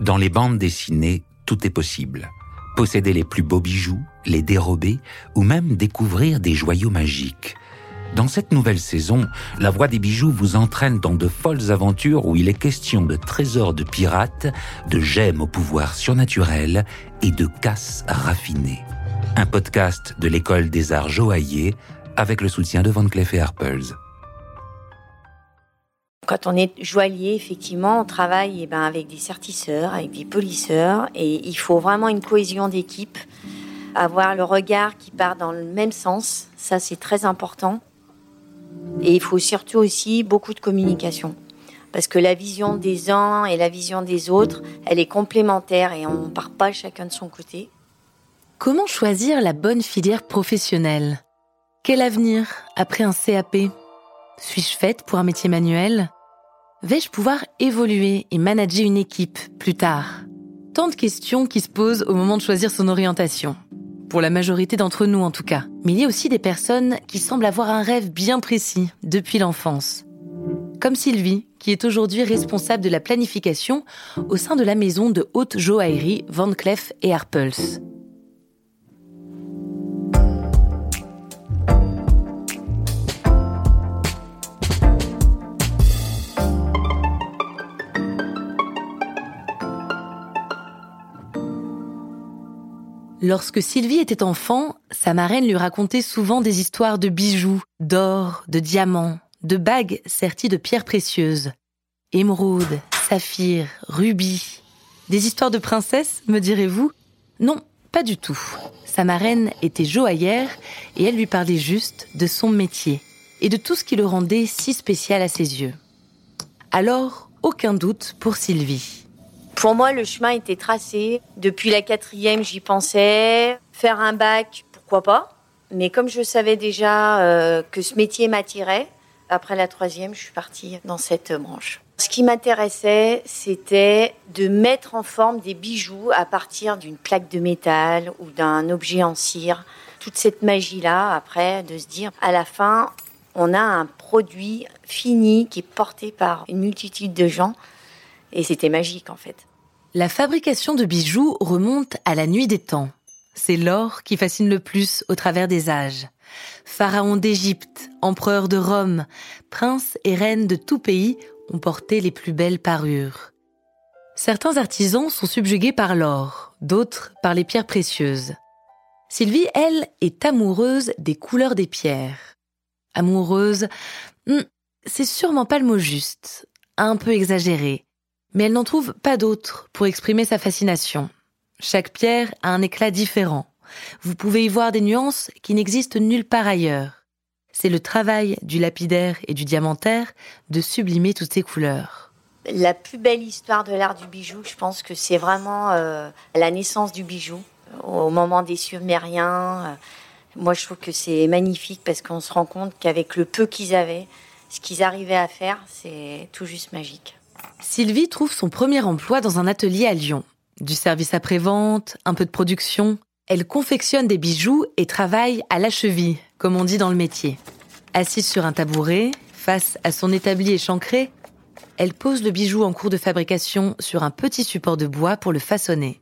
Dans les bandes dessinées, tout est possible. Posséder les plus beaux bijoux, les dérober ou même découvrir des joyaux magiques. Dans cette nouvelle saison, la voix des bijoux vous entraîne dans de folles aventures où il est question de trésors de pirates, de gemmes au pouvoir surnaturel et de casses raffinées. Un podcast de l'école des arts joailliers avec le soutien de Van Cleef et. Quand on est joaillier, effectivement, on travaille eh ben, avec des sertisseurs, avec des polisseurs, et il faut vraiment une cohésion d'équipe, avoir le regard qui part dans le même sens, ça c'est très important. Et il faut surtout aussi beaucoup de communication. Parce que la vision des uns et la vision des autres, elle est complémentaire et on ne part pas chacun de son côté. Comment choisir la bonne filière professionnelle? Quel avenir après un CAP Suis-je faite pour un métier manuel? Vais-je pouvoir évoluer et manager une équipe plus tard? Tant de questions qui se posent au moment de choisir son orientation pour la majorité d'entre nous en tout cas. Mais il y a aussi des personnes qui semblent avoir un rêve bien précis depuis l'enfance. Comme Sylvie, qui est aujourd'hui responsable de la planification au sein de la maison de haute joaillerie Van Cleef et Arpels. Lorsque Sylvie était enfant, sa marraine lui racontait souvent des histoires de bijoux, d'or, de diamants, de bagues serties de pierres précieuses. Émeraude, saphir, rubis. Des histoires de princesses, me direz-vous? Non, pas du tout. Sa marraine était joaillère et elle lui parlait juste de son métier et de tout ce qui le rendait si spécial à ses yeux. Alors, aucun doute pour Sylvie. Pour moi, le chemin était tracé. Depuis la quatrième, j'y pensais. Faire un bac, pourquoi pas. Mais comme je savais déjà euh, que ce métier m'attirait, après la troisième, je suis partie dans cette branche. Ce qui m'intéressait, c'était de mettre en forme des bijoux à partir d'une plaque de métal ou d'un objet en cire. Toute cette magie-là, après, de se dire, à la fin, on a un produit fini qui est porté par une multitude de gens. Et c'était magique, en fait. La fabrication de bijoux remonte à la nuit des temps. C'est l'or qui fascine le plus au travers des âges. Pharaons d'Égypte, empereurs de Rome, princes et reines de tout pays ont porté les plus belles parures. Certains artisans sont subjugués par l'or, d'autres par les pierres précieuses. Sylvie, elle, est amoureuse des couleurs des pierres. Amoureuse, hmm, c'est sûrement pas le mot juste, un peu exagéré mais elle n'en trouve pas d'autres pour exprimer sa fascination. Chaque pierre a un éclat différent. Vous pouvez y voir des nuances qui n'existent nulle part ailleurs. C'est le travail du lapidaire et du diamantaire de sublimer toutes ces couleurs. La plus belle histoire de l'art du bijou, je pense que c'est vraiment euh, la naissance du bijou, au moment des Sumériens. Euh, moi, je trouve que c'est magnifique parce qu'on se rend compte qu'avec le peu qu'ils avaient, ce qu'ils arrivaient à faire, c'est tout juste magique. Sylvie trouve son premier emploi dans un atelier à Lyon. Du service après-vente, un peu de production. Elle confectionne des bijoux et travaille à la cheville, comme on dit dans le métier. Assise sur un tabouret, face à son établi échancré, elle pose le bijou en cours de fabrication sur un petit support de bois pour le façonner.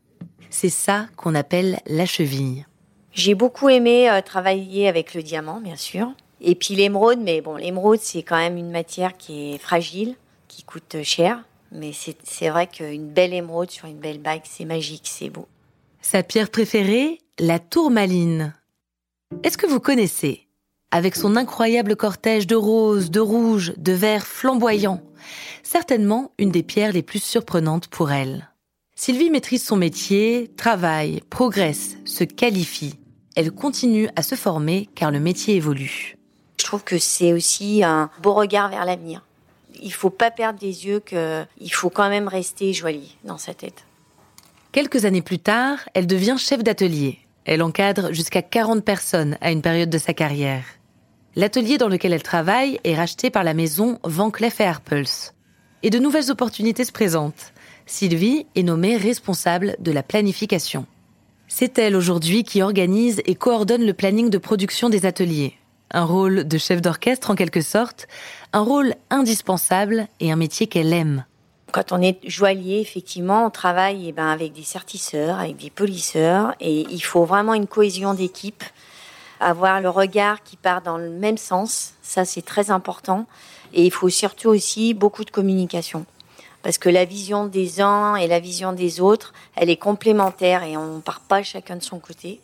C'est ça qu'on appelle la cheville. J'ai beaucoup aimé euh, travailler avec le diamant, bien sûr. Et puis l'émeraude, mais bon, l'émeraude, c'est quand même une matière qui est fragile qui coûte cher. Mais c'est vrai qu'une belle émeraude sur une belle bague, c'est magique, c'est beau. Sa pierre préférée, la tourmaline. Est-ce que vous connaissez Avec son incroyable cortège de roses, de rouges, de verts flamboyants. Certainement une des pierres les plus surprenantes pour elle. Sylvie maîtrise son métier, travaille, progresse, se qualifie. Elle continue à se former car le métier évolue. Je trouve que c'est aussi un beau regard vers l'avenir il faut pas perdre des yeux qu'il faut quand même rester jolie dans sa tête. Quelques années plus tard, elle devient chef d'atelier. Elle encadre jusqu'à 40 personnes à une période de sa carrière. L'atelier dans lequel elle travaille est racheté par la maison Van Cleef Arpels. Et de nouvelles opportunités se présentent. Sylvie est nommée responsable de la planification. C'est elle aujourd'hui qui organise et coordonne le planning de production des ateliers. Un rôle de chef d'orchestre en quelque sorte, un rôle indispensable et un métier qu'elle aime. Quand on est joaillier, effectivement, on travaille eh ben, avec des sertisseurs, avec des polisseurs, et il faut vraiment une cohésion d'équipe, avoir le regard qui part dans le même sens, ça c'est très important, et il faut surtout aussi beaucoup de communication. Parce que la vision des uns et la vision des autres, elle est complémentaire et on ne part pas chacun de son côté.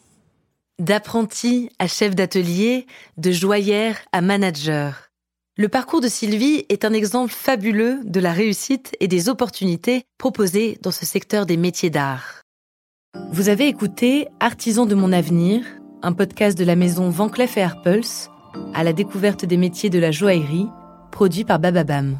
D'apprenti à chef d'atelier, de joaillère à manager. Le parcours de Sylvie est un exemple fabuleux de la réussite et des opportunités proposées dans ce secteur des métiers d'art. Vous avez écouté Artisan de mon avenir, un podcast de la maison Van Cleef et Arpels, à la découverte des métiers de la joaillerie, produit par Bababam.